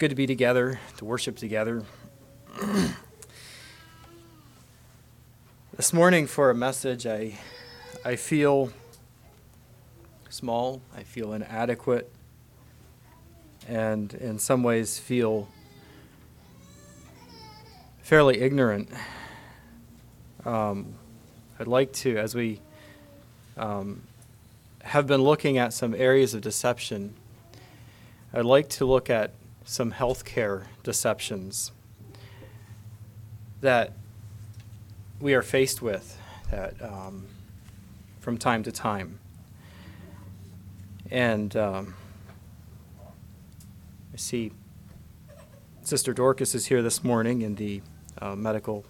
good to be together, to worship together. this morning, for a message, I, I feel small, I feel inadequate, and in some ways feel fairly ignorant. Um, I'd like to, as we um, have been looking at some areas of deception, I'd like to look at some healthcare deceptions that we are faced with that um, from time to time. And um, I see Sister Dorcas is here this morning in the uh, medical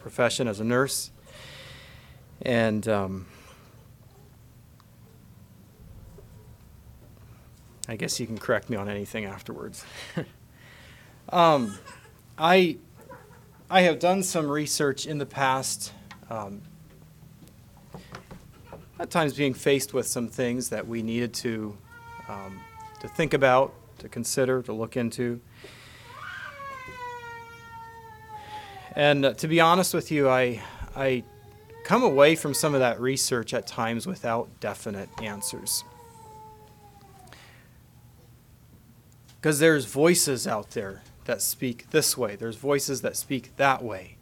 profession as a nurse. And um, I guess you can correct me on anything afterwards. um, I, I have done some research in the past, um, at times being faced with some things that we needed to, um, to think about, to consider, to look into. And uh, to be honest with you, I, I come away from some of that research at times without definite answers. Because there's voices out there that speak this way, there's voices that speak that way.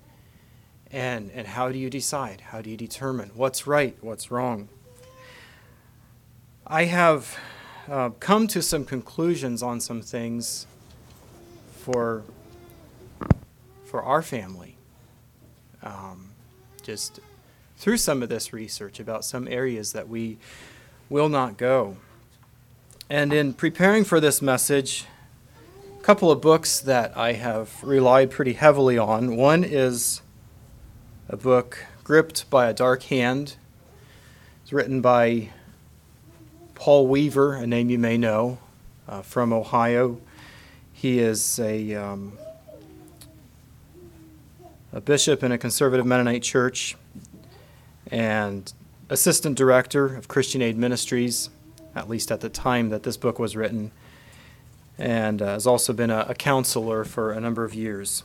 And, and how do you decide? How do you determine what's right, what's wrong? I have uh, come to some conclusions on some things for, for our family. Um, just through some of this research about some areas that we will not go. And in preparing for this message, couple of books that I have relied pretty heavily on. One is a book, Gripped by a Dark Hand. It's written by Paul Weaver, a name you may know, uh, from Ohio. He is a, um, a bishop in a conservative Mennonite church and assistant director of Christian Aid Ministries, at least at the time that this book was written and uh, has also been a, a counselor for a number of years.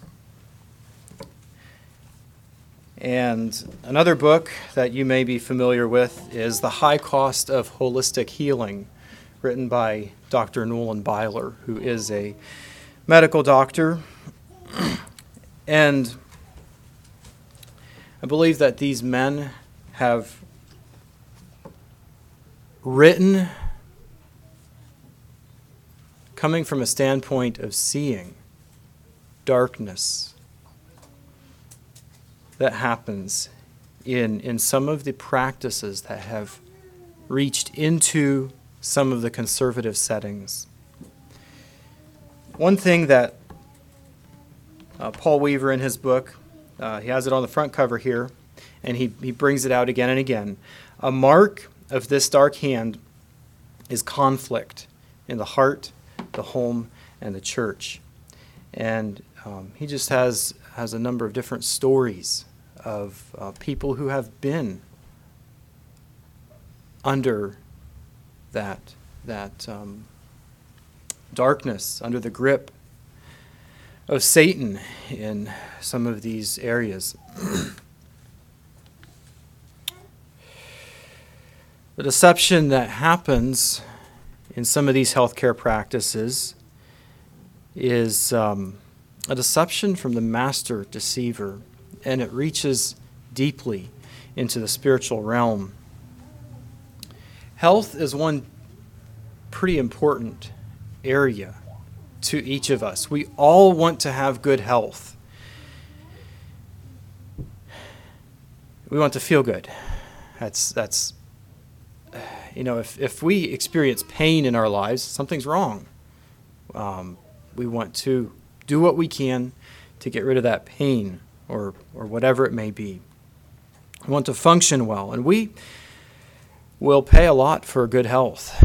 And another book that you may be familiar with is The High Cost of Holistic Healing, written by Dr. Nolan Byler, who is a medical doctor. and I believe that these men have written coming from a standpoint of seeing darkness that happens in, in some of the practices that have reached into some of the conservative settings. One thing that uh, Paul Weaver in his book, uh, he has it on the front cover here, and he, he brings it out again and again. A mark of this dark hand is conflict in the heart the home, and the church. And um, he just has, has a number of different stories of uh, people who have been under that, that um, darkness, under the grip of Satan in some of these areas. the deception that happens in some of these healthcare practices is um, a deception from the master deceiver, and it reaches deeply into the spiritual realm. Health is one pretty important area to each of us. We all want to have good health. We want to feel good. That's that's you know, if, if we experience pain in our lives, something's wrong. Um, we want to do what we can to get rid of that pain or, or whatever it may be. We want to function well, and we will pay a lot for good health.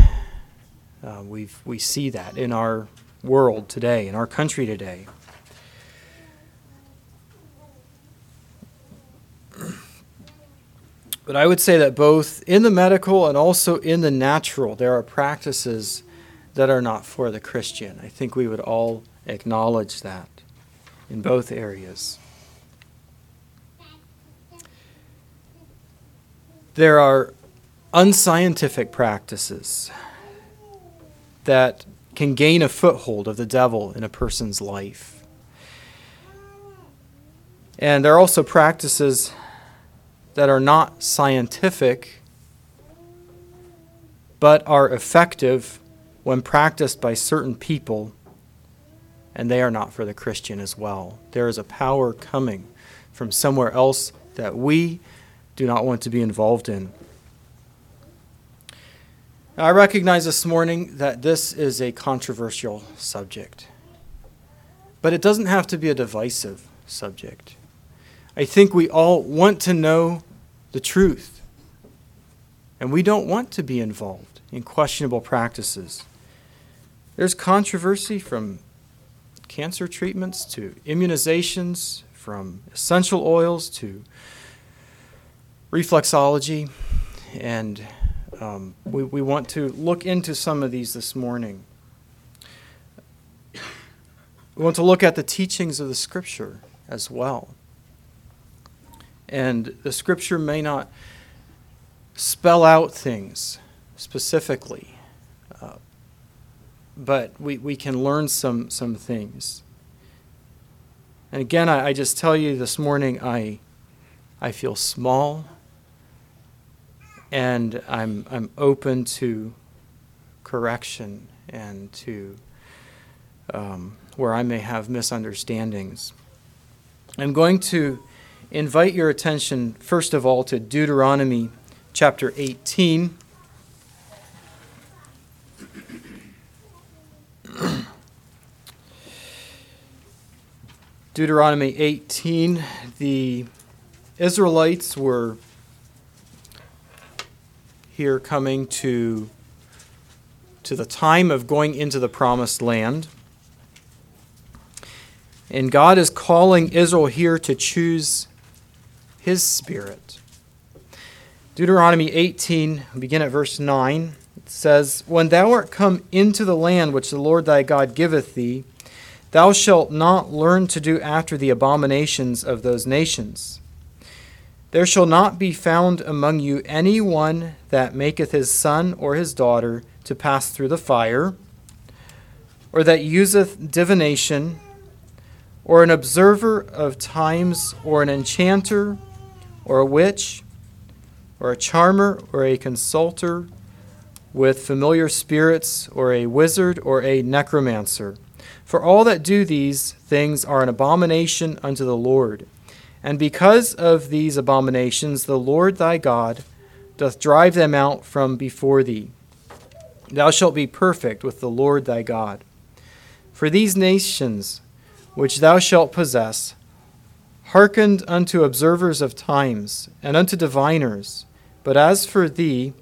Uh, we we see that in our world today, in our country today. But I would say that both in the medical and also in the natural, there are practices that are not for the Christian. I think we would all acknowledge that in both areas. There are unscientific practices that can gain a foothold of the devil in a person's life. And there are also practices that are not scientific but are effective when practiced by certain people, and they are not for the Christian as well. There is a power coming from somewhere else that we do not want to be involved in. I recognize this morning that this is a controversial subject, but it doesn't have to be a divisive subject. I think we all want to know the truth, and we don't want to be involved in questionable practices. There's controversy from cancer treatments to immunizations, from essential oils to reflexology, and um, we, we want to look into some of these this morning. We want to look at the teachings of the Scripture as well. And the Scripture may not spell out things specifically. Uh, but we, we can learn some, some things. And again, I, I just tell you this morning, I, I feel small and I'm, I'm open to correction and to um, where I may have misunderstandings. I'm going to invite your attention, first of all, to Deuteronomy chapter 18. Deuteronomy 18, the Israelites were here coming to, to the time of going into the promised land. And God is calling Israel here to choose his spirit. Deuteronomy 18, begin at verse 9. It says, When thou art come into the land which the Lord thy God giveth thee, Thou shalt not learn to do after the abominations of those nations. There shall not be found among you any one that maketh his son or his daughter to pass through the fire, or that useth divination, or an observer of times, or an enchanter, or a witch, or a charmer, or a consulter with familiar spirits, or a wizard, or a necromancer for all that do these things are an abomination unto the Lord. And because of these abominations, the Lord thy God doth drive them out from before thee. Thou shalt be perfect with the Lord thy God. For these nations which thou shalt possess hearkened unto observers of times, and unto diviners. But as for thee,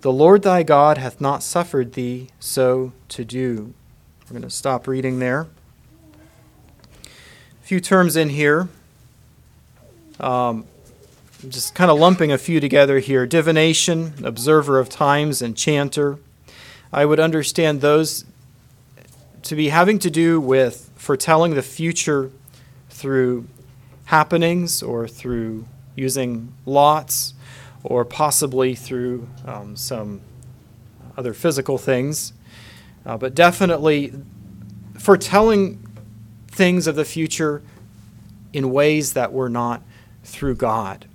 the Lord thy God hath not suffered thee so to do. We're going to stop reading there. A few terms in here. Um, just kind of lumping a few together here divination, observer of times, enchanter. I would understand those to be having to do with foretelling the future through happenings or through using lots or possibly through um, some other physical things. Uh, but definitely foretelling things of the future in ways that were not through God.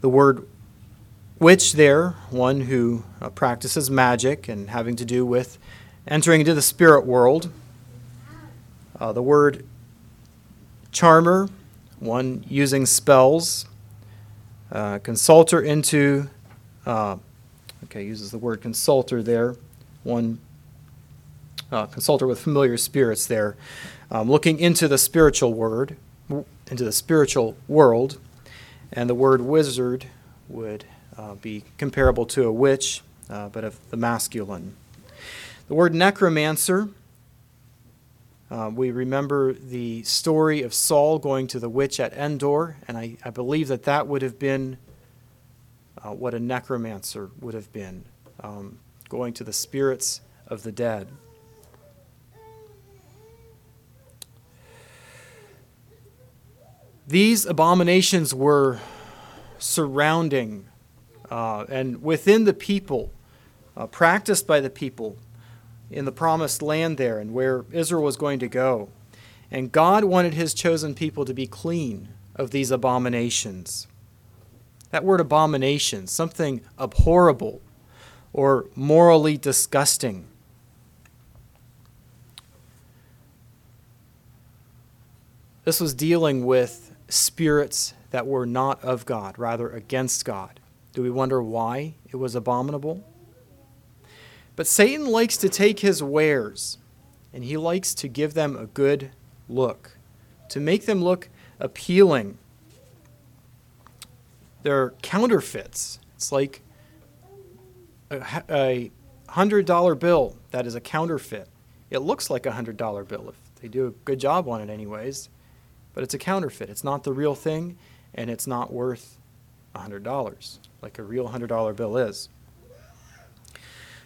The word witch there, one who uh, practices magic and having to do with entering into the spirit world. Uh, the word charmer, one using spells. Uh, consulter into uh, Okay, uses the word consulter there. One uh, consulter with familiar spirits there, um, looking into the spiritual word, into the spiritual world, and the word wizard would uh, be comparable to a witch, uh, but of the masculine. The word necromancer. Um, we remember the story of Saul going to the witch at Endor, and I, I believe that that would have been uh, what a necromancer would have been um, going to the spirits of the dead. These abominations were surrounding uh, and within the people, uh, practiced by the people, in the promised land there and where Israel was going to go. And God wanted his chosen people to be clean of these abominations. That word abomination, something abhorrible or morally disgusting. This was dealing with spirits that were not of God, rather against God. Do we wonder why it was abominable? But Satan likes to take his wares and he likes to give them a good look, to make them look appealing. They're counterfeits. It's like a, a $100 bill that is a counterfeit. It looks like a $100 bill if they do a good job on it, anyways, but it's a counterfeit. It's not the real thing, and it's not worth $100 like a real $100 bill is.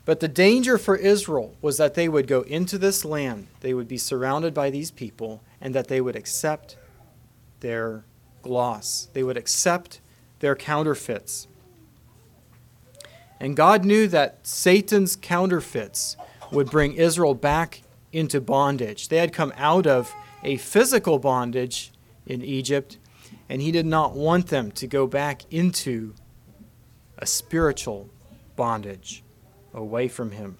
But the danger for Israel was that they would go into this land, they would be surrounded by these people, and that they would accept their gloss. They would accept their counterfeits. And God knew that Satan's counterfeits would bring Israel back into bondage. They had come out of a physical bondage in Egypt, and He did not want them to go back into a spiritual bondage away from Him.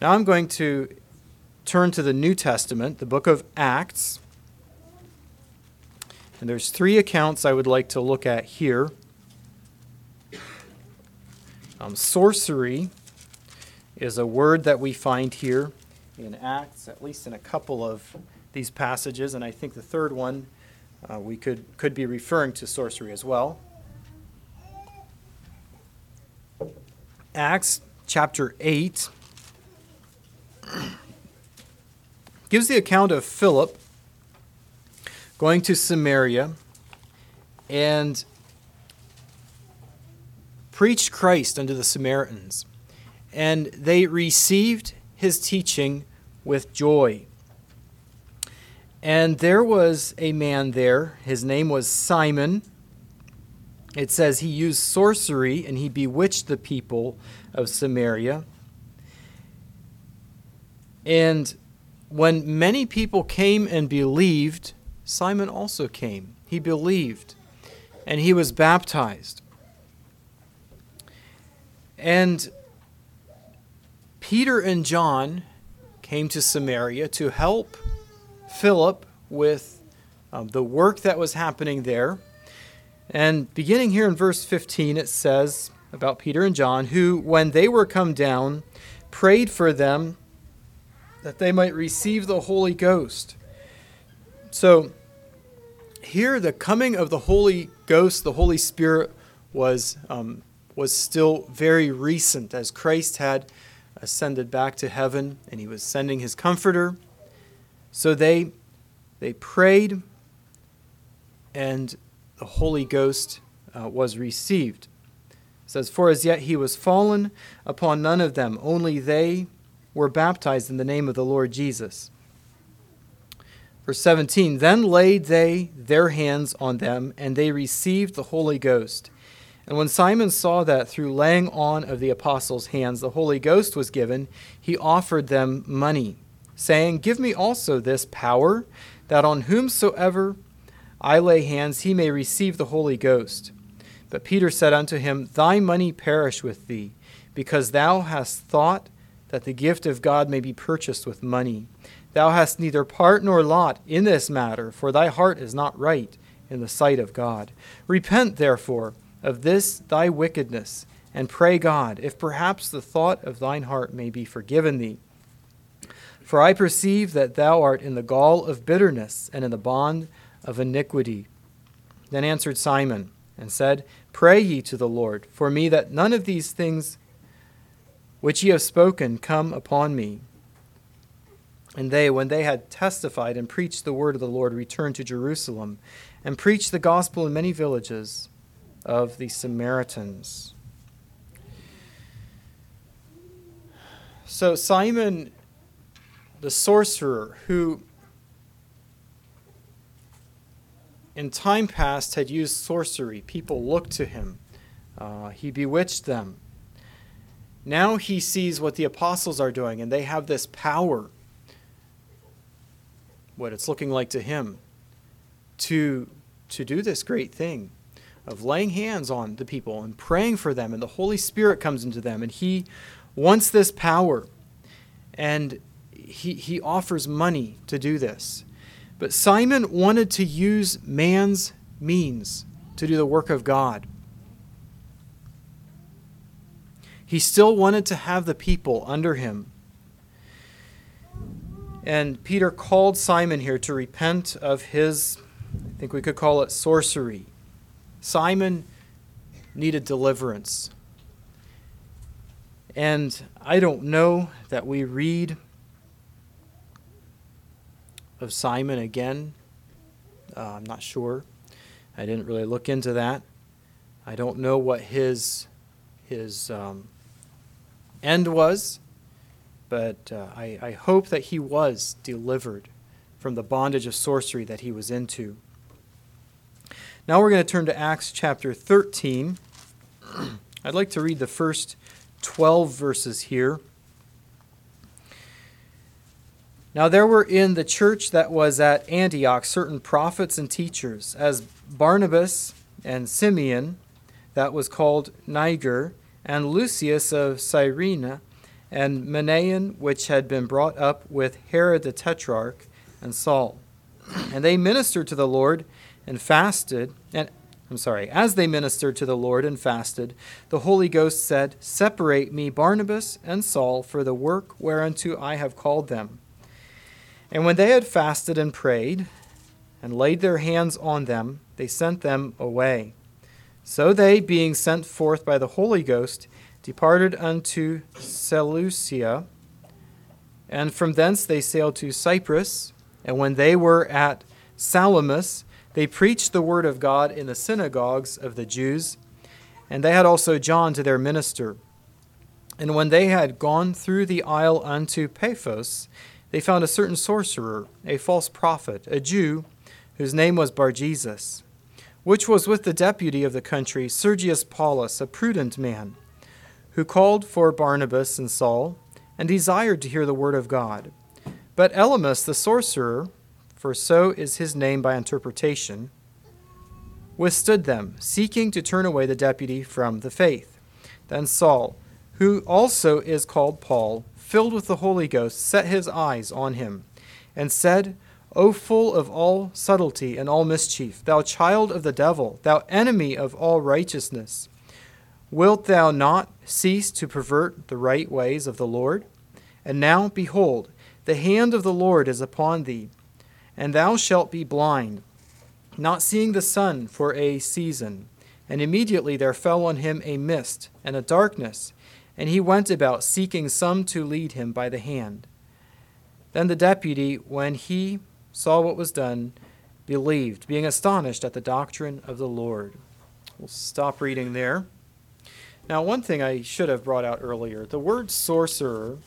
Now I'm going to turn to the New Testament, the book of Acts. And there's three accounts I would like to look at here. Um, sorcery is a word that we find here in Acts, at least in a couple of these passages, and I think the third one uh, we could, could be referring to sorcery as well. Acts chapter 8 gives the account of Philip going to Samaria and preached Christ unto the Samaritans. And they received his teaching with joy. And there was a man there, his name was Simon it says he used sorcery and he bewitched the people of Samaria. And when many people came and believed, Simon also came. He believed and he was baptized. And Peter and John came to Samaria to help Philip with um, the work that was happening there. And beginning here in verse 15, it says about Peter and John, who, when they were come down, prayed for them that they might receive the Holy Ghost. So, here, the coming of the Holy Ghost, the Holy Spirit, was, um, was still very recent as Christ had ascended back to heaven and he was sending his comforter. So they, they prayed and the Holy Ghost uh, was received. It says, For as yet he was fallen upon none of them, only they were baptized in the name of the Lord Jesus. Verse 17 Then laid they their hands on them, and they received the Holy Ghost. And when Simon saw that through laying on of the apostles' hands the Holy Ghost was given, he offered them money, saying, Give me also this power, that on whomsoever I lay hands, he may receive the Holy Ghost. But Peter said unto him, Thy money perish with thee, because thou hast thought that the gift of God may be purchased with money. Thou hast neither part nor lot in this matter, for thy heart is not right in the sight of God. Repent, therefore, of this thy wickedness, and pray God, if perhaps the thought of thine heart may be forgiven thee. For I perceive that thou art in the gall of bitterness and in the bond of iniquity. Then answered Simon and said, Pray ye to the Lord for me that none of these things which ye have spoken come upon me. And they, when they had testified and preached the word of the Lord, returned to Jerusalem and preached the gospel in many villages of the Samaritans. So, Simon the sorcerer, who in time past had used sorcery. People looked to him, uh, he bewitched them. Now he sees what the apostles are doing, and they have this power, what it's looking like to him, to, to do this great thing of laying hands on the people and praying for them, and the Holy Spirit comes into them, and he wants this power. And he, he offers money to do this. But Simon wanted to use man's means to do the work of God. He still wanted to have the people under him. And Peter called Simon here to repent of his, I think we could call it sorcery. Simon needed deliverance. And I don't know that we read of Simon again. Uh, I'm not sure. I didn't really look into that. I don't know what his his um, end was, but uh, I, I hope that he was delivered from the bondage of sorcery that he was into. Now we're going to turn to Acts chapter 13. I'd like to read the first 12 verses here. Now there were in the church that was at Antioch certain prophets and teachers, as Barnabas and Simeon, that was called Niger, and Lucius of Cyrene, and Manaen, which had been brought up with Herod the Tetrarch, and Saul. And they ministered to the Lord and fasted, and I'm sorry, as they ministered to the Lord and fasted, the Holy Ghost said, Separate me Barnabas and Saul for the work whereunto I have called them. And when they had fasted and prayed, and laid their hands on them, they sent them away. So they, being sent forth by the Holy Ghost, departed unto Seleucia, and from thence they sailed to Cyprus. And when they were at Salamis, they preached the word of God in the synagogues of the Jews, and they had also John to their minister. And when they had gone through the isle unto Paphos, they found a certain sorcerer, a false prophet, a Jew, whose name was Barjesus, which was with the deputy of the country, Sergius Paulus, a prudent man, who called for Barnabas and Saul, and desired to hear the word of God. But Elymas the sorcerer, for so is his name by interpretation, withstood them, seeking to turn away the deputy from the faith. Then Saul, who also is called Paul, filled with the Holy Ghost, set his eyes on him, and said, O full of all subtlety and all mischief, thou child of the devil, thou enemy of all righteousness, wilt thou not cease to pervert the right ways of the Lord? And now, behold, the hand of the Lord is upon thee and thou shalt be blind, not seeing the sun for a season. And immediately there fell on him a mist and a darkness, and he went about seeking some to lead him by the hand. Then the deputy, when he saw what was done, believed, being astonished at the doctrine of the Lord. We'll stop reading there. Now, one thing I should have brought out earlier the word sorcerer,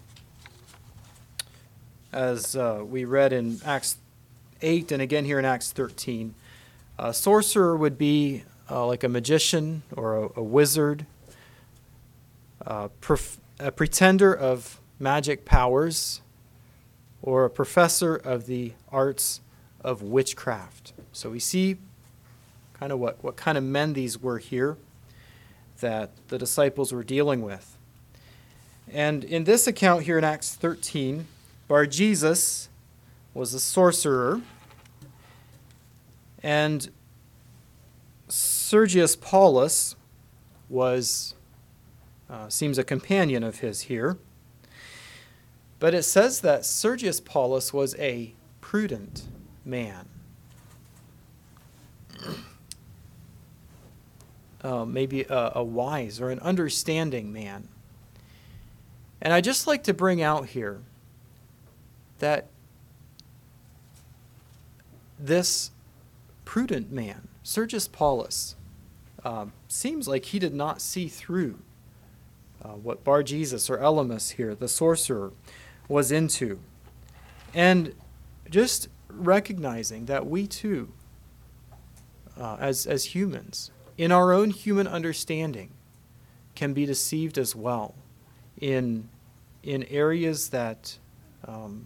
as uh, we read in Acts 8 and again here in Acts 13. A sorcerer would be uh, like a magician or a, a wizard, prof- a pretender of magic powers, or a professor of the arts of witchcraft. So we see kind of what, what kind of men these were here that the disciples were dealing with. And in this account here in Acts 13, Bar Jesus was a sorcerer, and Sergius Paulus was uh, seems a companion of his here. But it says that Sergius Paulus was a prudent man. Uh, maybe a, a wise or an understanding man. And I just like to bring out here that this prudent man, Sergius Paulus, uh, seems like he did not see through uh, what Bar Jesus or Elymas here, the sorcerer, was into. And just recognizing that we too uh, as, as humans, in our own human understanding, can be deceived as well in, in areas that um,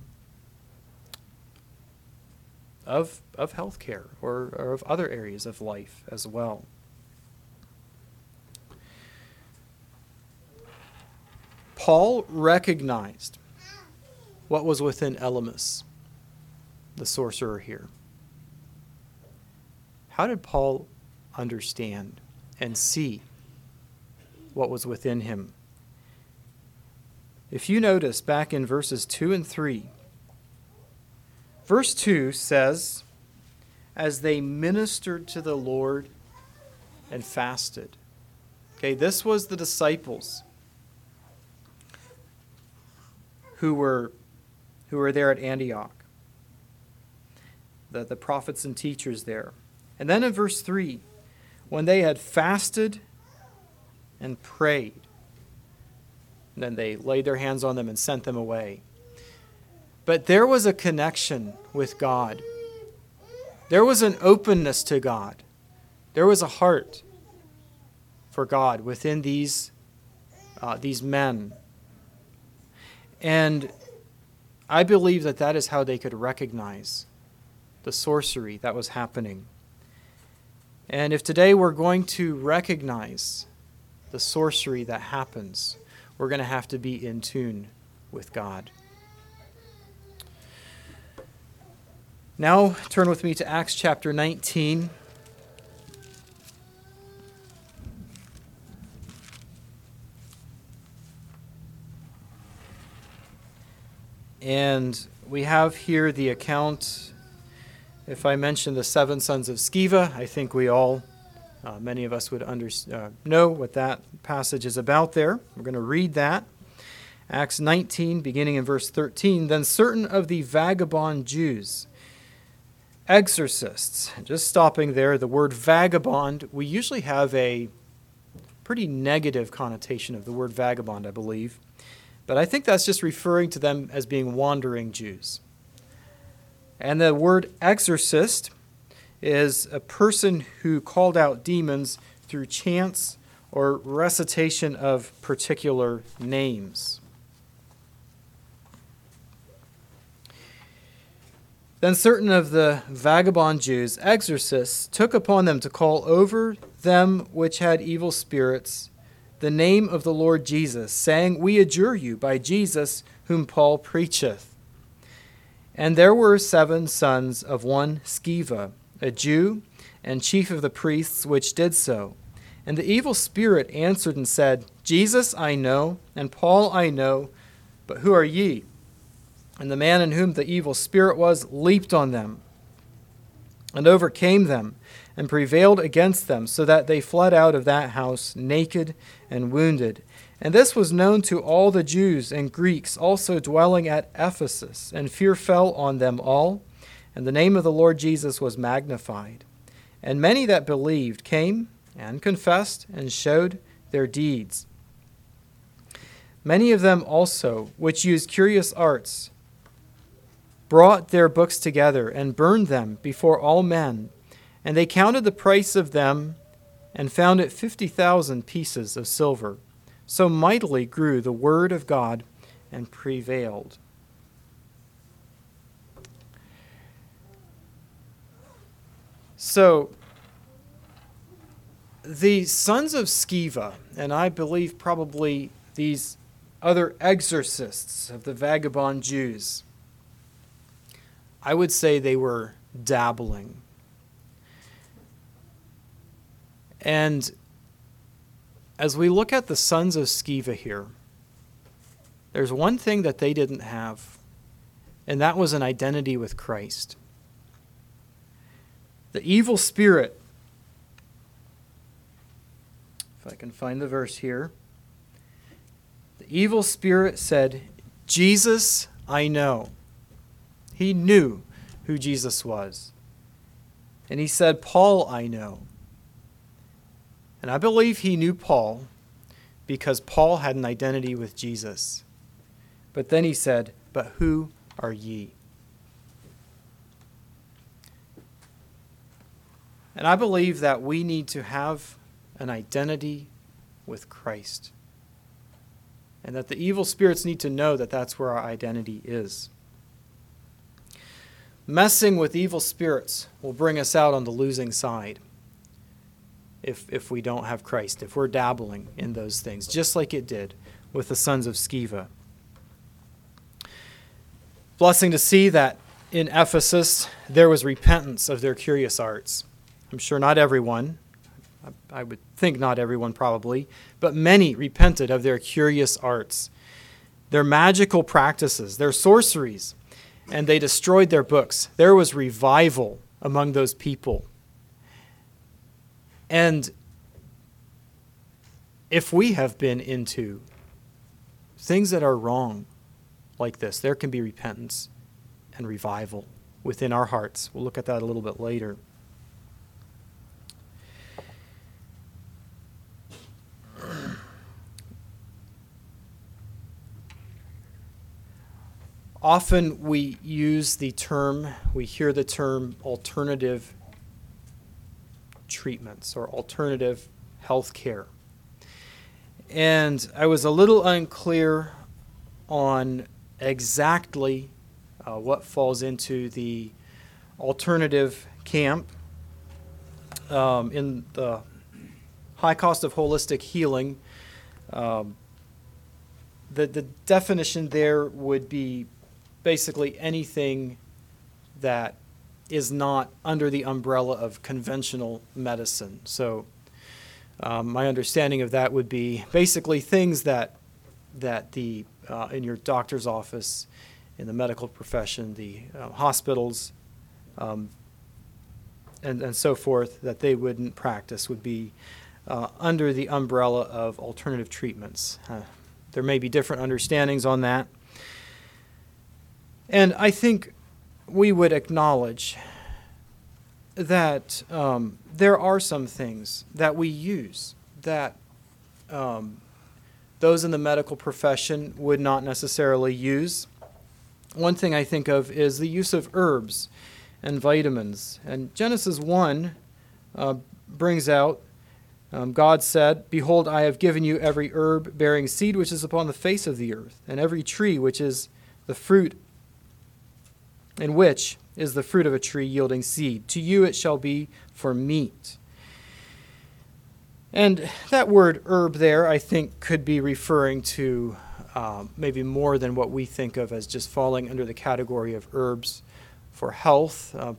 of, of healthcare or, or of other areas of life as well. Paul recognized what was within Elymas, the sorcerer here. How did Paul understand and see what was within him? If you notice back in verses 2 and 3, verse 2 says, As they ministered to the Lord and fasted. Okay, this was the disciples who were, who were there at Antioch, the, the prophets and teachers there. And then in verse 3, when they had fasted and prayed, and then they laid their hands on them and sent them away. But there was a connection with God. There was an openness to God. There was a heart for God within these, uh, these men. And I believe that that is how they could recognize the sorcery that was happening. And if today we're going to recognize the sorcery that happens, we're going to have to be in tune with God. Now, turn with me to Acts chapter 19. And we have here the account. If I mention the seven sons of Sceva, I think we all, uh, many of us would under, uh, know what that passage is about there. We're going to read that. Acts 19, beginning in verse 13. Then certain of the vagabond Jews, exorcists, just stopping there, the word vagabond, we usually have a pretty negative connotation of the word vagabond, I believe. But I think that's just referring to them as being wandering Jews. And the word exorcist is a person who called out demons through chants or recitation of particular names. Then certain of the vagabond Jews, exorcists, took upon them to call over them which had evil spirits the name of the Lord Jesus, saying, We adjure you by Jesus whom Paul preacheth. And there were seven sons of one Sceva, a Jew, and chief of the priests, which did so. And the evil spirit answered and said, Jesus I know, and Paul I know, but who are ye? And the man in whom the evil spirit was leaped on them and overcame them and prevailed against them, so that they fled out of that house naked and wounded. And this was known to all the Jews and Greeks also dwelling at Ephesus, and fear fell on them all, and the name of the Lord Jesus was magnified. And many that believed came and confessed and showed their deeds. Many of them also, which used curious arts, brought their books together and burned them before all men and they counted the price of them and found it 50,000 pieces of silver. So mightily grew the word of God and prevailed. So, the sons of Sceva, and I believe probably these other exorcists of the vagabond Jews, I would say they were dabbling And as we look at the sons of Sceva here, there's one thing that they didn't have, and that was an identity with Christ. The evil spirit, if I can find the verse here, the evil spirit said, Jesus, I know. He knew who Jesus was. And he said, Paul, I know. And I believe he knew Paul because Paul had an identity with Jesus. But then he said, But who are ye? And I believe that we need to have an identity with Christ. And that the evil spirits need to know that that's where our identity is. Messing with evil spirits will bring us out on the losing side if, if we don't have Christ, if we're dabbling in those things, just like it did with the sons of Sceva. Blessing to see that in Ephesus there was repentance of their curious arts. I'm sure not everyone, I would think not everyone probably, but many repented of their curious arts, their magical practices, their sorceries, and they destroyed their books. There was revival among those people. And if we have been into things that are wrong like this, there can be repentance and revival within our hearts. We'll look at that a little bit later. Often we use the term, we hear the term alternative treatments or alternative health care. And I was a little unclear on exactly uh, what falls into the alternative camp um, in the high cost of holistic healing. Um, the, the definition there would be basically anything that is not under the umbrella of conventional medicine. So, um, my understanding of that would be basically things that that the uh, in your doctor's office, in the medical profession, the uh, hospitals, um, and and so forth that they wouldn't practice would be uh, under the umbrella of alternative treatments. There may be different understandings on that. And I think we would acknowledge that um, there are some things that we use that um, those in the medical profession would not necessarily use. One thing I think of is the use of herbs and vitamins. And Genesis 1 uh, brings out um, God said, Behold, I have given you every herb bearing seed which is upon the face of the earth, and every tree which is the fruit and which is the fruit of a tree yielding seed. To you it shall be for meat. And that word herb there, I think, could be referring to um, maybe more than what we think of as just falling under the category of herbs for health, uh,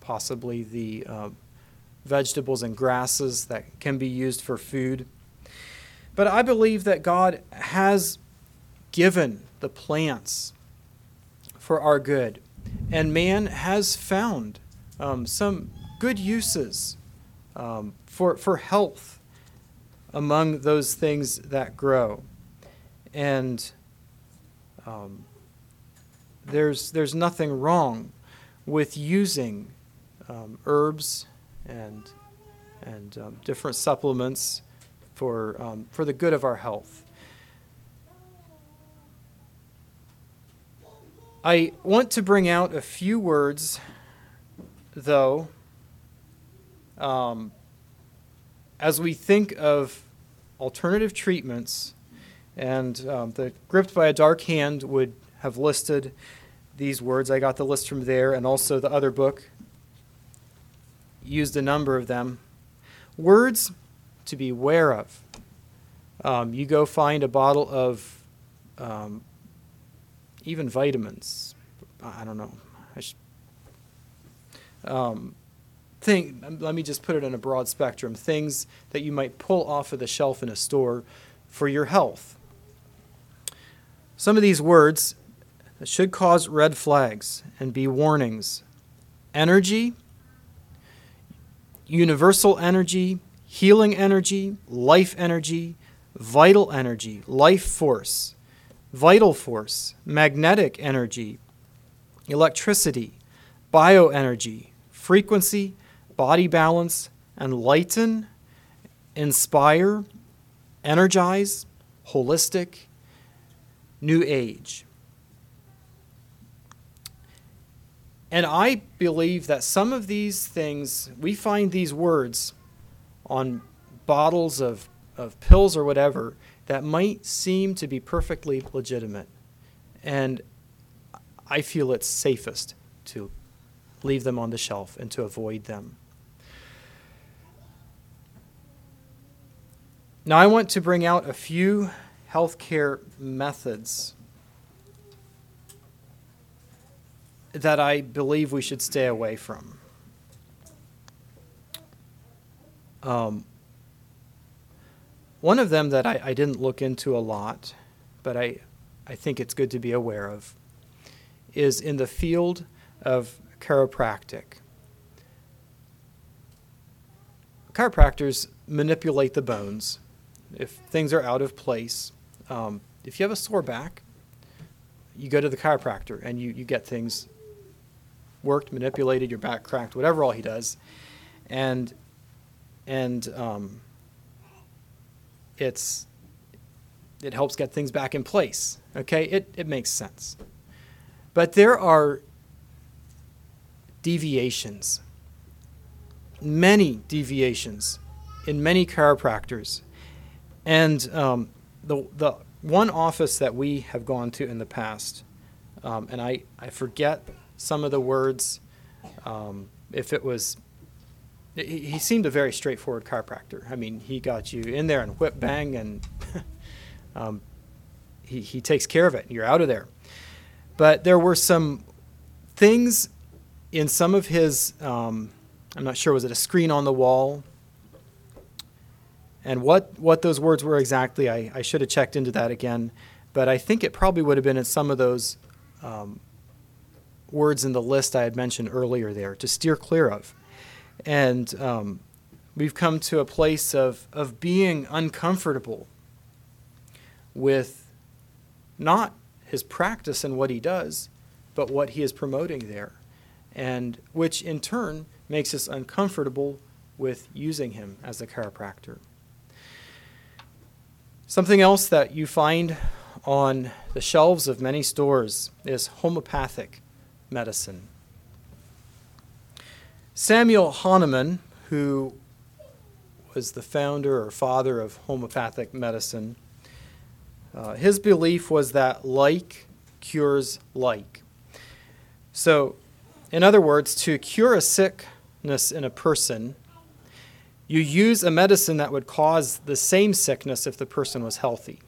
possibly the uh, vegetables and grasses that can be used for food. But I believe that God has given the plants for our good. And man has found um, some good uses um, for, for health among those things that grow. And um, there's, there's nothing wrong with using um, herbs and, and um, different supplements for, um, for the good of our health. I want to bring out a few words, though, um, as we think of alternative treatments, and um, the Gripped by a Dark Hand would have listed these words. I got the list from there, and also the other book used a number of them. Words to be aware of. Um, you go find a bottle of um, even vitamins. I don't know. I should, um, thing, let me just put it in a broad spectrum things that you might pull off of the shelf in a store for your health. Some of these words should cause red flags and be warnings. Energy, universal energy, healing energy, life energy, vital energy, life force, vital force, magnetic energy, electricity, bioenergy, frequency, body balance, enlighten, inspire, energize, holistic, new age. And I believe that some of these things, we find these words on bottles of, of pills or whatever that might seem to be perfectly legitimate. And I feel it's safest to leave them on the shelf and to avoid them. Now, I want to bring out a few healthcare methods that I believe we should stay away from. Um, one of them that I, I didn't look into a lot, but I, I think it's good to be aware of, is in the field of chiropractic. Chiropractors manipulate the bones if things are out of place. Um, if you have a sore back, you go to the chiropractor and you, you get things worked, manipulated, your back cracked, whatever all he does, and and um, it's it helps get things back in place. Okay, it it makes sense, but there are deviations, many deviations, in many chiropractors, and um, the the one office that we have gone to in the past, um, and I I forget some of the words. Um, if it was, he, seemed a very straightforward chiropractor. I mean, he got you in there and whip bang, and um, he, he takes care of it. You're out of there. But there were some things in some of his, um, I'm not sure, was it a screen on the wall? And what, what those words were exactly, I, I should have checked into that again. But I think it probably would have been in some of those um, words in the list I had mentioned earlier there to steer clear of. And um, we've come to a place of, of being uncomfortable with not his practice and what he does, but what he is promoting there. And which in turn makes us uncomfortable with using him as a chiropractor. Something else that you find on the shelves of many stores is homeopathic medicine. Samuel Hahnemann, who was the founder or father of homeopathic medicine, uh, his belief was that like cures like. So, in other words, to cure a sickness in a person, you use a medicine that would cause the same sickness if the person was healthy.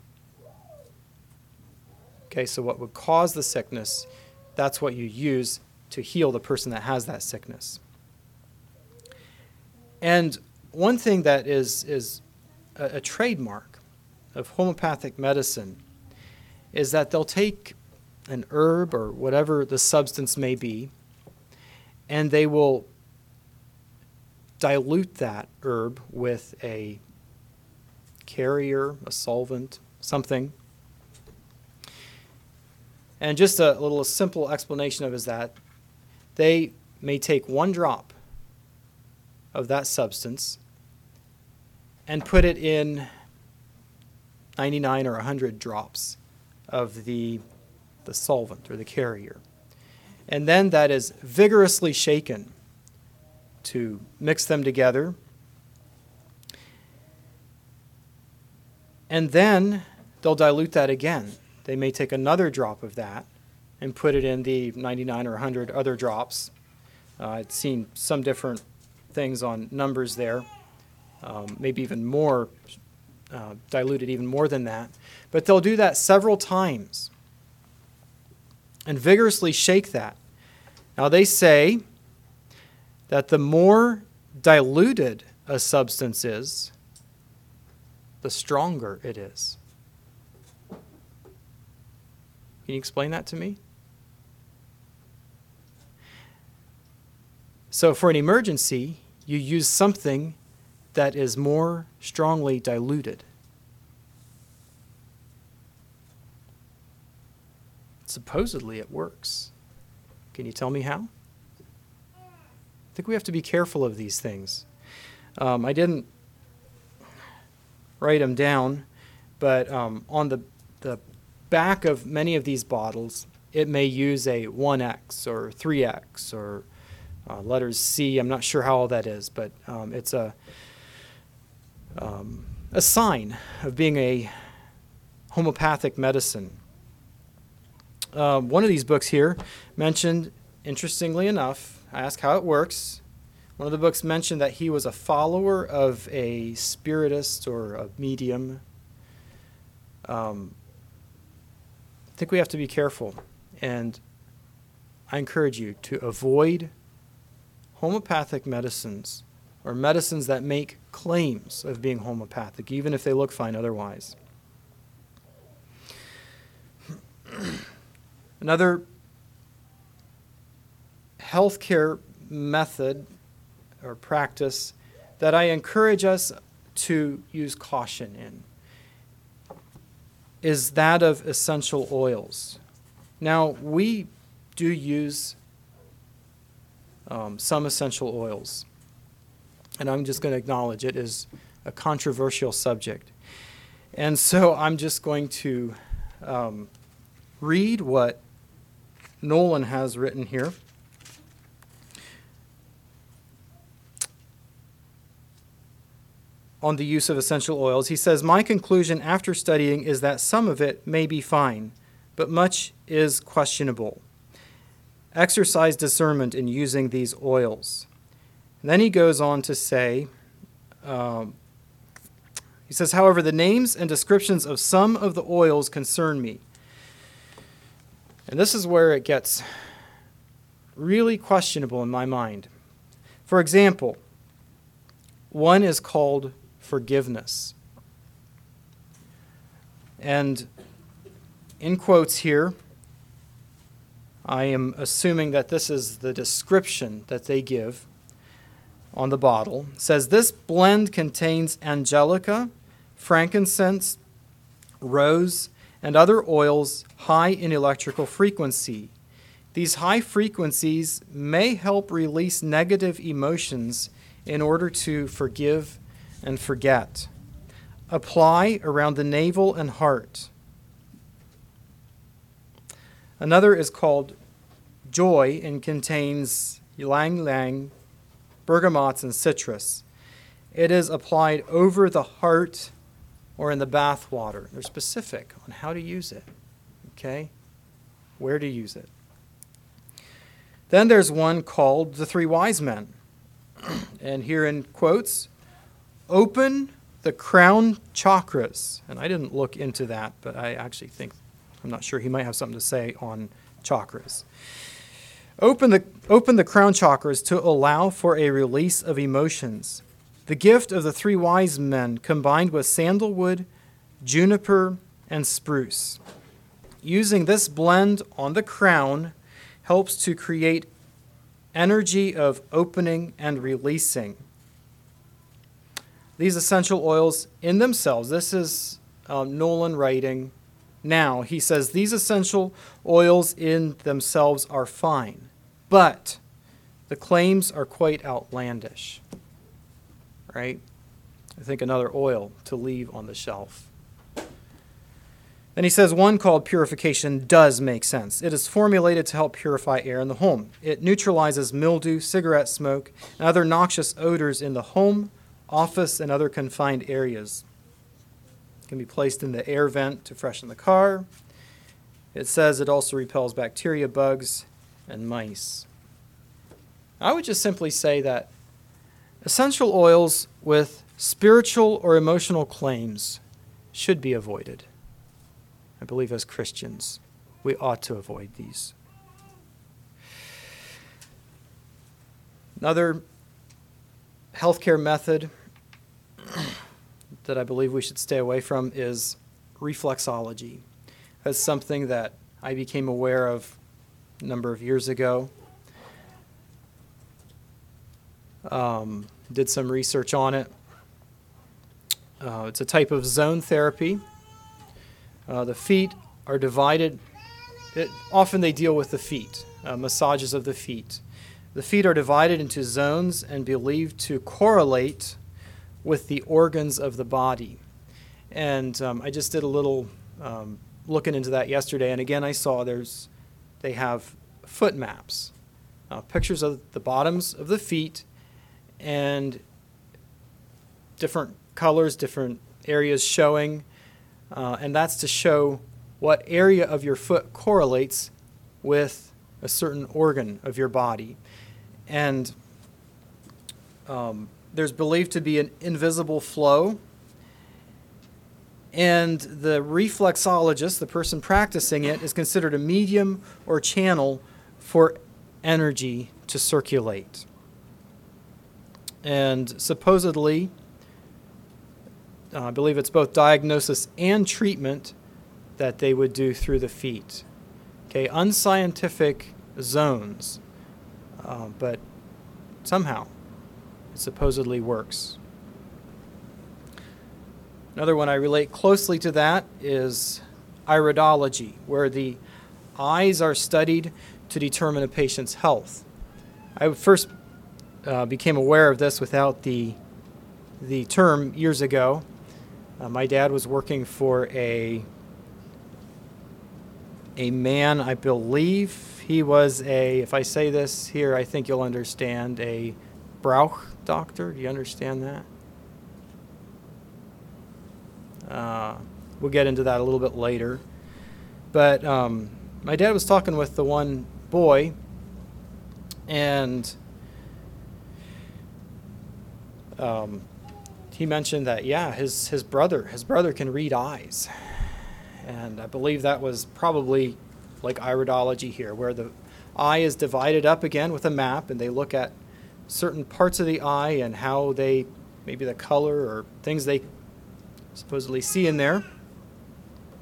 Okay, so what would cause the sickness, that's what you use to heal the person that has that sickness. And one thing that is, is a, a trademark of homeopathic medicine is that they'll take an herb or whatever the substance may be, and they will dilute that herb with a carrier, a solvent, something. And just a little simple explanation of is that they may take one drop of that substance and put it in 99 or 100 drops of the, the solvent or the carrier. And then that is vigorously shaken to mix them together. And then they'll dilute that again they may take another drop of that and put it in the 99 or 100 other drops. Uh, I've seen some different things on numbers there, um, maybe even more, uh, diluted even more than that. But they'll do that several times and vigorously shake that. Now, they say that the more diluted a substance is, the stronger it is. Can you explain that to me? So, for an emergency, you use something that is more strongly diluted. Supposedly, it works. Can you tell me how? I think we have to be careful of these things. Um, I didn't write them down, but um, on the, the back of many of these bottles it may use a 1x or 3x or uh, letters C. I'm not sure how all that is, but um, it's a, um, a sign of being a homeopathic medicine. Uh, one of these books here mentioned, interestingly enough, I asked how it works. One of the books mentioned that he was a follower of a spiritist or a medium. Um, I think we have to be careful. And I encourage you to avoid homeopathic medicines or medicines that make claims of being homeopathic, even if they look fine otherwise. Another healthcare method or practice that I encourage us to use caution in is that of essential oils. Now, we do use um, some essential oils, and I'm just going to acknowledge it is a controversial subject. And so I'm just going to um, read what Nolan has written here. on the use of essential oils. He says, My conclusion after studying is that some of it may be fine, but much is questionable. Exercise discernment in using these oils. And then he goes on to say, um, he says, however, the names and descriptions of some of the oils concern me. And this is where it gets really questionable in my mind. For example, one is called forgiveness. And in quotes here, I am assuming that this is the description that they give on the bottle. It says this blend contains angelica, frankincense, rose, and other oils high in electrical frequency. These high frequencies may help release negative emotions in order to forgive and forget. Apply around the navel and heart. Another is called joy and contains ylang ylang, bergamots, and citrus. It is applied over the heart or in the bath water. They're specific on how to use it, okay? Where to use it. Then there's one called the Three Wise Men. and here in quotes, open the crown chakras. And I didn't look into that, but I actually think, I'm not sure, he might have something to say on chakras. Open the, open the crown chakras to allow for a release of emotions. The gift of the three wise men combined with sandalwood, juniper, and spruce. Using this blend on the crown helps to create energy of opening and releasing these essential oils in themselves, this is um, Nolan writing now. He says these essential oils in themselves are fine, but the claims are quite outlandish. Right? I think another oil to leave on the shelf. Then he says one called purification does make sense. It is formulated to help purify air in the home. It neutralizes mildew, cigarette smoke, and other noxious odors in the home office, and other confined areas. Can be placed in the air vent to freshen the car. It says it also repels bacteria, bugs, and mice. I would just simply say that essential oils with spiritual or emotional claims should be avoided. I believe as Christians, we ought to avoid these. Another healthcare method that I believe we should stay away from is reflexology. That's something that I became aware of a number of years ago. Um, did some research on it. Uh, it's a type of zone therapy. Uh, the feet are divided. It, often they deal with the feet, uh, massages of the feet. The feet are divided into zones and believed to correlate with the organs of the body. And um, I just did a little um, looking into that yesterday, and again, I saw there's they have foot maps, uh, pictures of the bottoms of the feet, and different colors, different areas showing, uh, and that's to show what area of your foot correlates with a certain organ of your body. And um, there's believed to be an invisible flow. And the reflexologist, the person practicing it, is considered a medium or channel for energy to circulate. And supposedly, uh, I believe it's both diagnosis and treatment that they would do through the feet. Okay, unscientific zones, uh, but somehow it supposedly works. Another one I relate closely to that is iridology, where the eyes are studied to determine a patient's health. I first uh, became aware of this without the, the term years ago. Uh, my dad was working for a, a man, I believe he was a, if I say this here, I think you'll understand, a Brauch doctor. Do you understand that? Uh, we'll get into that a little bit later. But um, my dad was talking with the one boy, and um, he mentioned that yeah, his his brother his brother can read eyes, and I believe that was probably like iridology here, where the eye is divided up again with a map, and they look at certain parts of the eye and how they, maybe the color or things they supposedly see in there,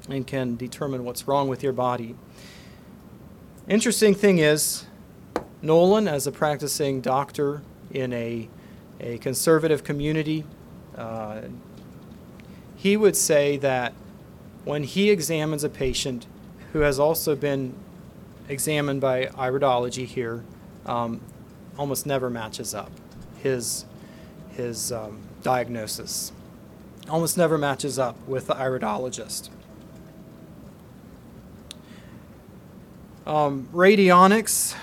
and can determine what's wrong with your body. Interesting thing is, Nolan, as a practicing doctor in a, a conservative community, uh, he would say that when he examines a patient who has also been examined by iridology here, um, almost never matches up. His, his um, diagnosis almost never matches up with the iridologist. Um, radionics,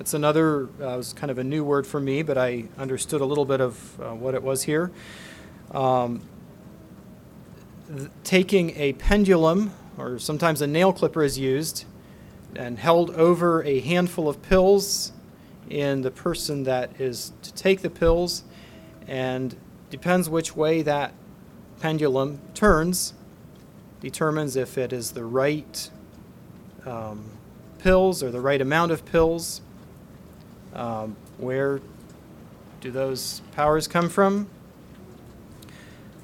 it's another, uh, was kind of a new word for me, but I understood a little bit of uh, what it was here. Um, th- taking a pendulum, or sometimes a nail clipper is used, and held over a handful of pills in the person that is to take the pills, and depends which way that pendulum turns, determines if it is the right um, pills or the right amount of pills. Um, where do those powers come from?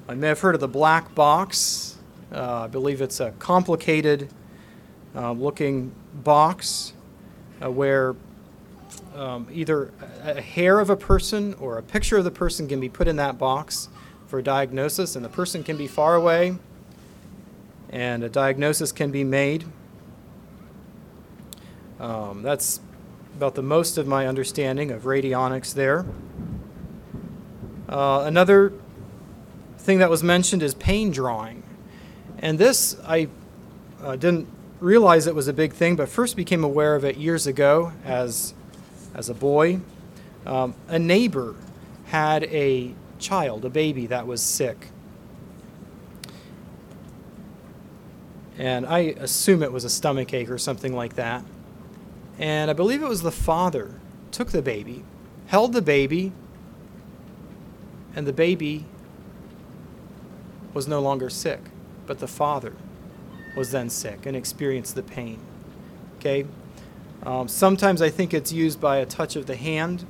I may have heard of the black box. Uh, I believe it's a complicated uh, looking box uh, where um, either a hair of a person or a picture of the person can be put in that box for a diagnosis, and the person can be far away, and a diagnosis can be made. Um, that's about the most of my understanding of radionics there. Uh, another thing that was mentioned is pain drawing. And this, I uh, didn't realize it was a big thing, but first became aware of it years ago as as a boy. Um, a neighbor had a child, a baby that was sick. And I assume it was a stomach ache or something like that. And I believe it was the father took the baby, held the baby, and the baby was no longer sick, but the father was then sick and experienced the pain. Okay? Um, sometimes I think it's used by a touch of the hand,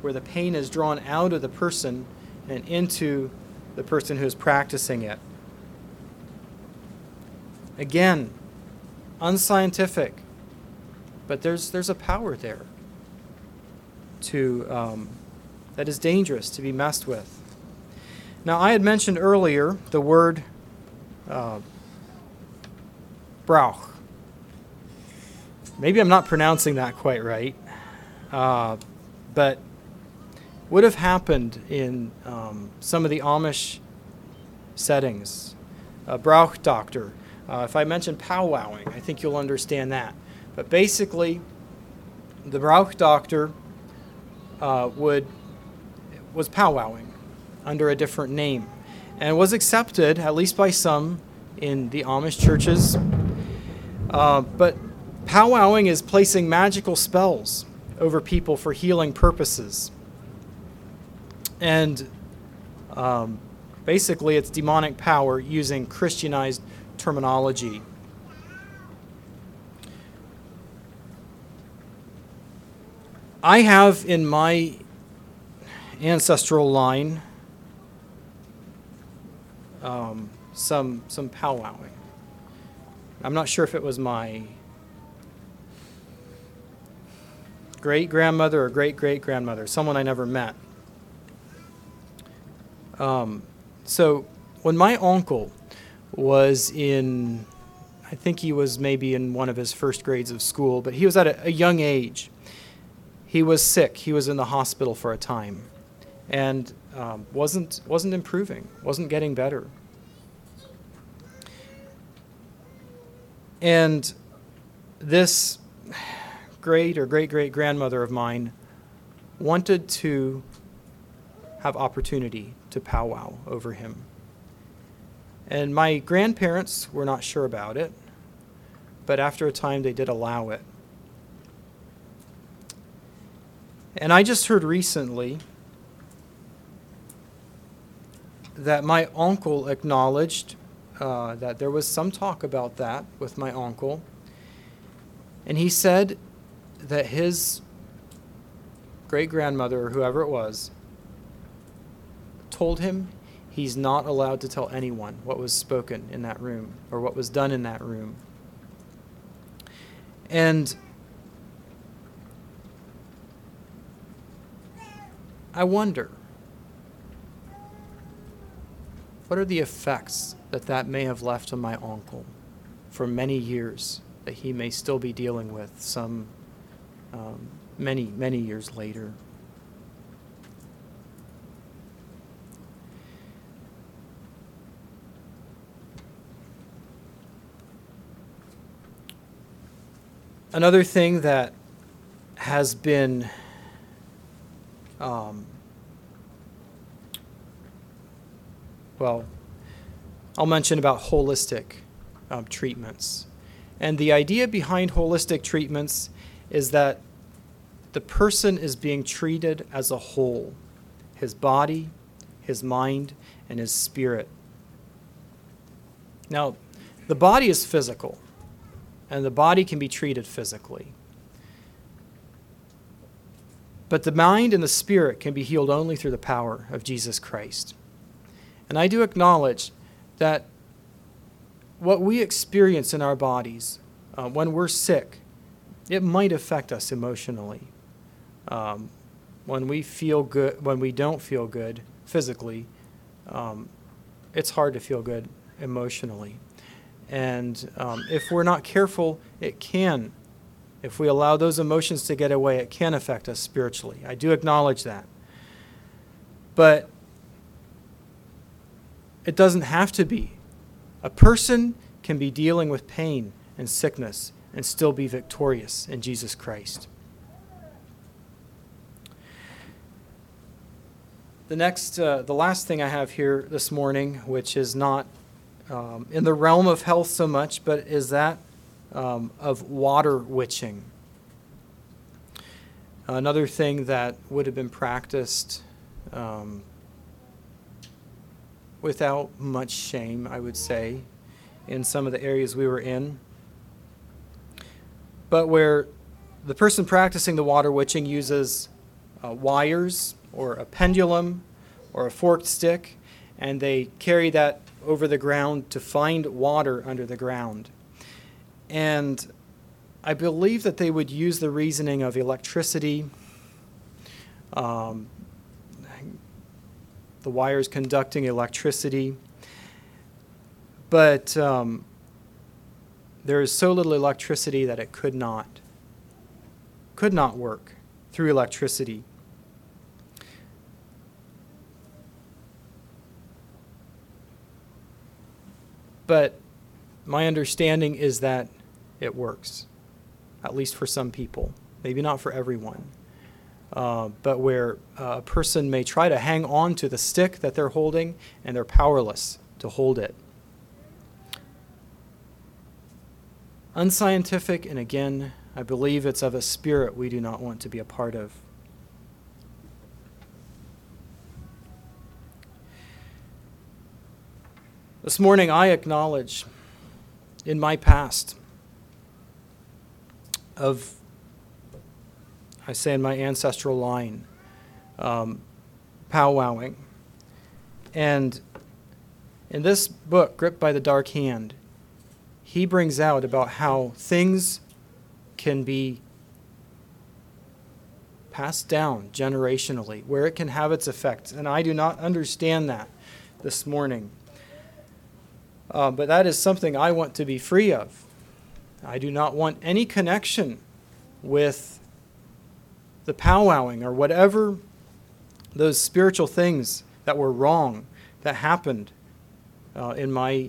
where the pain is drawn out of the person and into the person who is practicing it. Again, unscientific, but there's there's a power there to um, that is dangerous to be messed with. Now, I had mentioned earlier the word uh, Brauch maybe I'm not pronouncing that quite right, uh, but would have happened in um, some of the Amish settings. Uh, Brauch doctor. Uh, if I mention powwowing, I think you'll understand that. But basically, the Brauch doctor uh, would was powwowing under a different name, and was accepted at least by some in the Amish churches. Uh, but powwowing is placing magical spells over people for healing purposes, and um, basically, it's demonic power using Christianized terminology. I have in my ancestral line um, some some powwowing. I'm not sure if it was my great grandmother or great great grandmother, someone I never met. Um, so when my uncle was in, I think he was maybe in one of his first grades of school, but he was at a, a young age. He was sick. He was in the hospital for a time, and um, wasn't wasn't improving. wasn't getting better. And this great or great great grandmother of mine wanted to have opportunity to powwow over him. And my grandparents were not sure about it, but after a time they did allow it. And I just heard recently that my uncle acknowledged uh, that there was some talk about that with my uncle. And he said that his great grandmother, or whoever it was, told him he's not allowed to tell anyone what was spoken in that room or what was done in that room. And I wonder what are the effects that that may have left on my uncle for many years that he may still be dealing with some um, many, many years later. Another thing that has been um, well, I'll mention about holistic um, treatments. And the idea behind holistic treatments is that the person is being treated as a whole his body, his mind, and his spirit. Now, the body is physical and the body can be treated physically. But the mind and the spirit can be healed only through the power of Jesus Christ. And I do acknowledge that what we experience in our bodies uh, when we're sick, it might affect us emotionally. Um, when we feel good, when we don't feel good physically, um, it's hard to feel good emotionally. And um, if we're not careful, it can. If we allow those emotions to get away, it can affect us spiritually. I do acknowledge that. But it doesn't have to be. A person can be dealing with pain and sickness and still be victorious in Jesus Christ. The next, uh, the last thing I have here this morning, which is not um, in the realm of health so much, but is that um, of water witching. Another thing that would have been practiced um, without much shame, I would say, in some of the areas we were in. But where the person practicing the water witching uses uh, wires or a pendulum or a forked stick, and they carry that over the ground to find water under the ground. And I believe that they would use the reasoning of electricity, um, the wires conducting electricity. But um, there is so little electricity that it could not could not work through electricity. But my understanding is that it works. at least for some people, maybe not for everyone. Uh, but where uh, a person may try to hang on to the stick that they're holding and they're powerless to hold it. Unscientific, and again, I believe it's of a spirit we do not want to be a part of. This morning, I acknowledge in my past of, I say in my ancestral line, um, powwowing. And in this book, Gripped by the Dark Hand, he brings out about how things can be passed down generationally, where it can have its effects. And I do not understand that this morning. Uh, but that is something I want to be free of. I do not want any connection with the powwowing or whatever those spiritual things that were wrong that happened uh, in my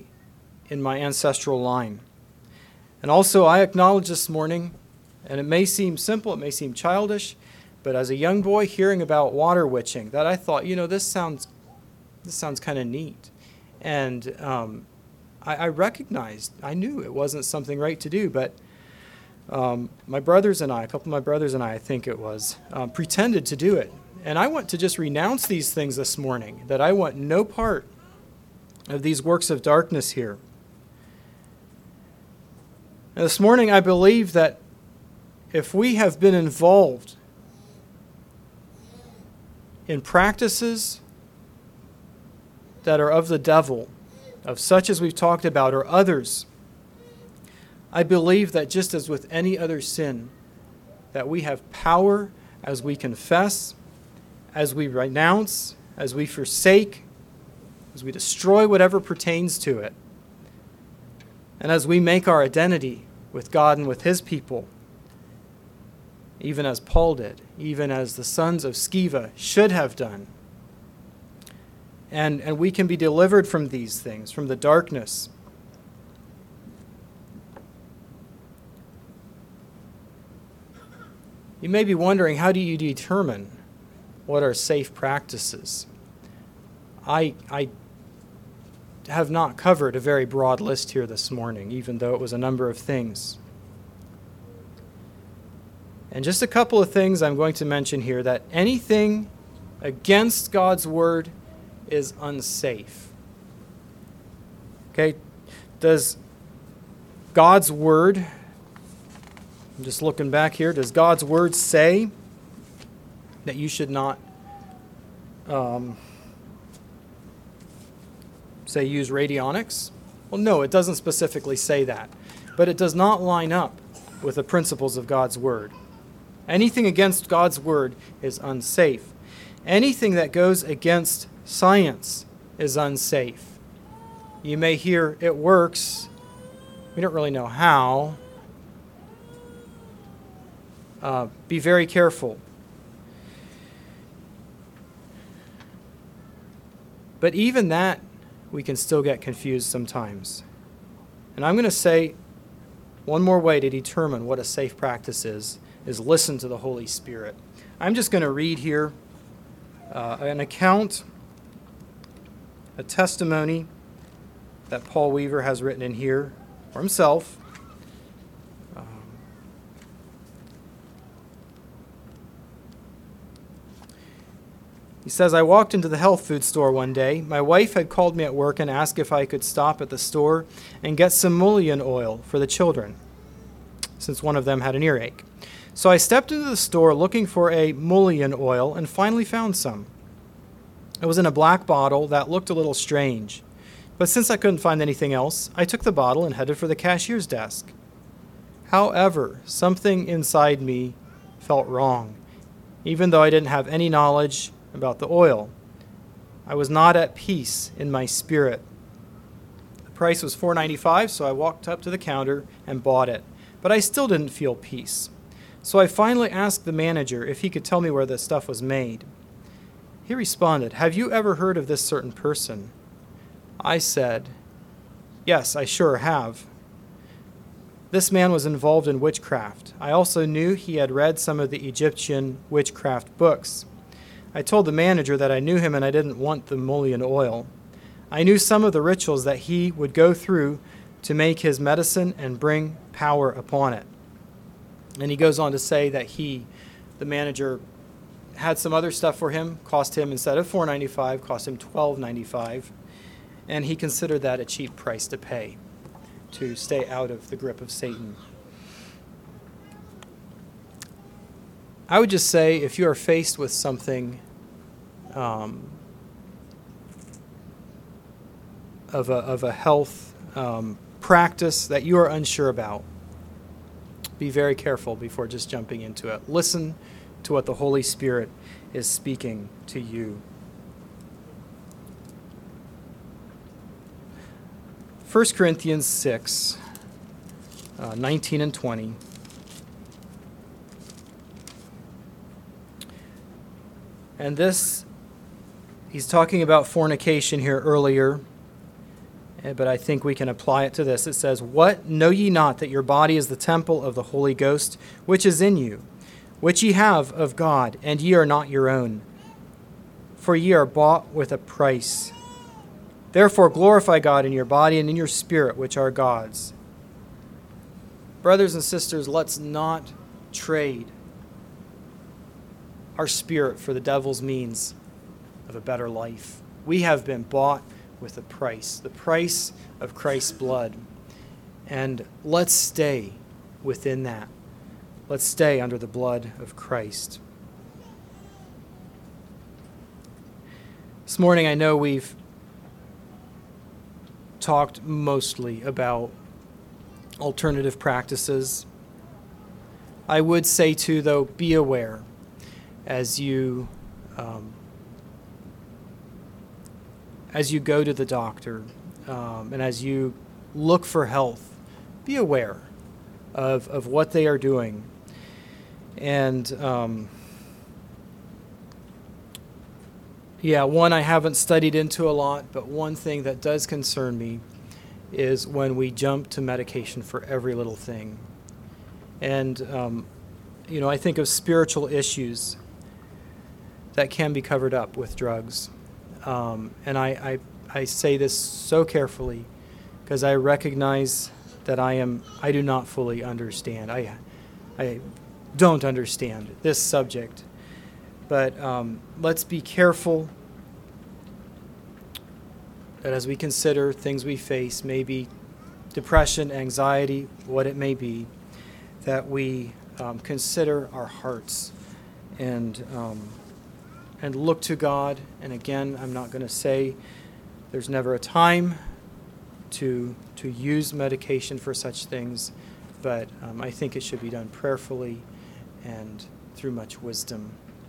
in my ancestral line. And also, I acknowledge this morning, and it may seem simple, it may seem childish, but as a young boy hearing about water witching, that I thought, you know, this sounds this sounds kind of neat, and um, I, I, recognized, I knew it wasn't something right to do, but um, my brothers and I, a couple of my brothers and I, I think it was, um, pretended to do it. And I want to just renounce these things this morning, that I want no part of these works of darkness here. And this morning, I believe that if we have been involved in practices that are of the devil, of such as we've talked about, or others, I believe that just as with any other sin, that we have power as we confess, as we renounce, as we forsake, as we destroy whatever pertains to it, and as we make our identity with God and with His people, even as Paul did, even as the sons of Sceva should have done and, and we can be delivered from these things, from the darkness. You may be wondering how do you determine what are safe practices? I, I have not covered a very broad list here this morning, even though it was a number of things. And just a couple of things I'm going to mention here that anything against God's word is unsafe. Okay? Does God's word, I'm just looking back here, does God's word say that you should not, um, say, use radionics? Well, no, it doesn't specifically say that. But it does not line up with the principles of God's word. Anything against God's word is unsafe. Anything that goes against Science is unsafe. You may hear it works. We don't really know how. Uh, be very careful. But even that, we can still get confused sometimes. And I'm going to say one more way to determine what a safe practice is is listen to the Holy Spirit. I'm just going to read here uh, an account a testimony that Paul Weaver has written in here for himself. Um, he says, I walked into the health food store one day. My wife had called me at work and asked if I could stop at the store and get some mullein oil for the children, since one of them had an earache. So I stepped into the store looking for a mullein oil and finally found some. It was in a black bottle that looked a little strange. But since I couldn't find anything else, I took the bottle and headed for the cashier's desk. However, something inside me felt wrong, even though I didn't have any knowledge about the oil. I was not at peace in my spirit. The price was $4.95, so I walked up to the counter and bought it, but I still didn't feel peace. So I finally asked the manager if he could tell me where the stuff was made. He responded, Have you ever heard of this certain person? I said, Yes, I sure have. This man was involved in witchcraft. I also knew he had read some of the Egyptian witchcraft books. I told the manager that I knew him and I didn't want the mullein oil. I knew some of the rituals that he would go through to make his medicine and bring power upon it. And he goes on to say that he, the manager, had some other stuff for him, cost him instead of $4.95, cost him $12.95, and he considered that a cheap price to pay to stay out of the grip of Satan. I would just say if you are faced with something um, of, a, of a health um, practice that you are unsure about, be very careful before just jumping into it. Listen to what the Holy Spirit is speaking to you. 1 Corinthians 6, uh, 19 and 20. And this, he's talking about fornication here earlier, eh, but I think we can apply it to this. It says, What know ye not that your body is the temple of the Holy Ghost, which is in you, which ye have of God, and ye are not your own? For ye are bought with a price. Therefore, glorify God in your body and in your spirit, which are God's. Brothers and sisters, let's not trade our spirit for the devil's means of a better life. We have been bought with a price, the price of Christ's blood. And let's stay within that. Let's stay under the blood of Christ. This morning, I know we've talked mostly about alternative practices. I would say, too, though, be aware as you. Um, as you go to the doctor um, and as you look for health, be aware of, of what they are doing. And um, Yeah, one I haven't studied into a lot, but one thing that does concern me is when we jump to medication for every little thing. And, um, you know, I think of spiritual issues that can be covered up with drugs. Um, and I, I, I say this so carefully because I recognize that I am I do not fully understand. I I don't understand this subject. But um, let's be careful that as we consider things we face, maybe depression, anxiety, what it may be, that we um, consider our hearts and um, and look to God. And again, I'm not going to say there's never a time to to use medication for such things, but um, I think it should be done prayerfully and through much wisdom.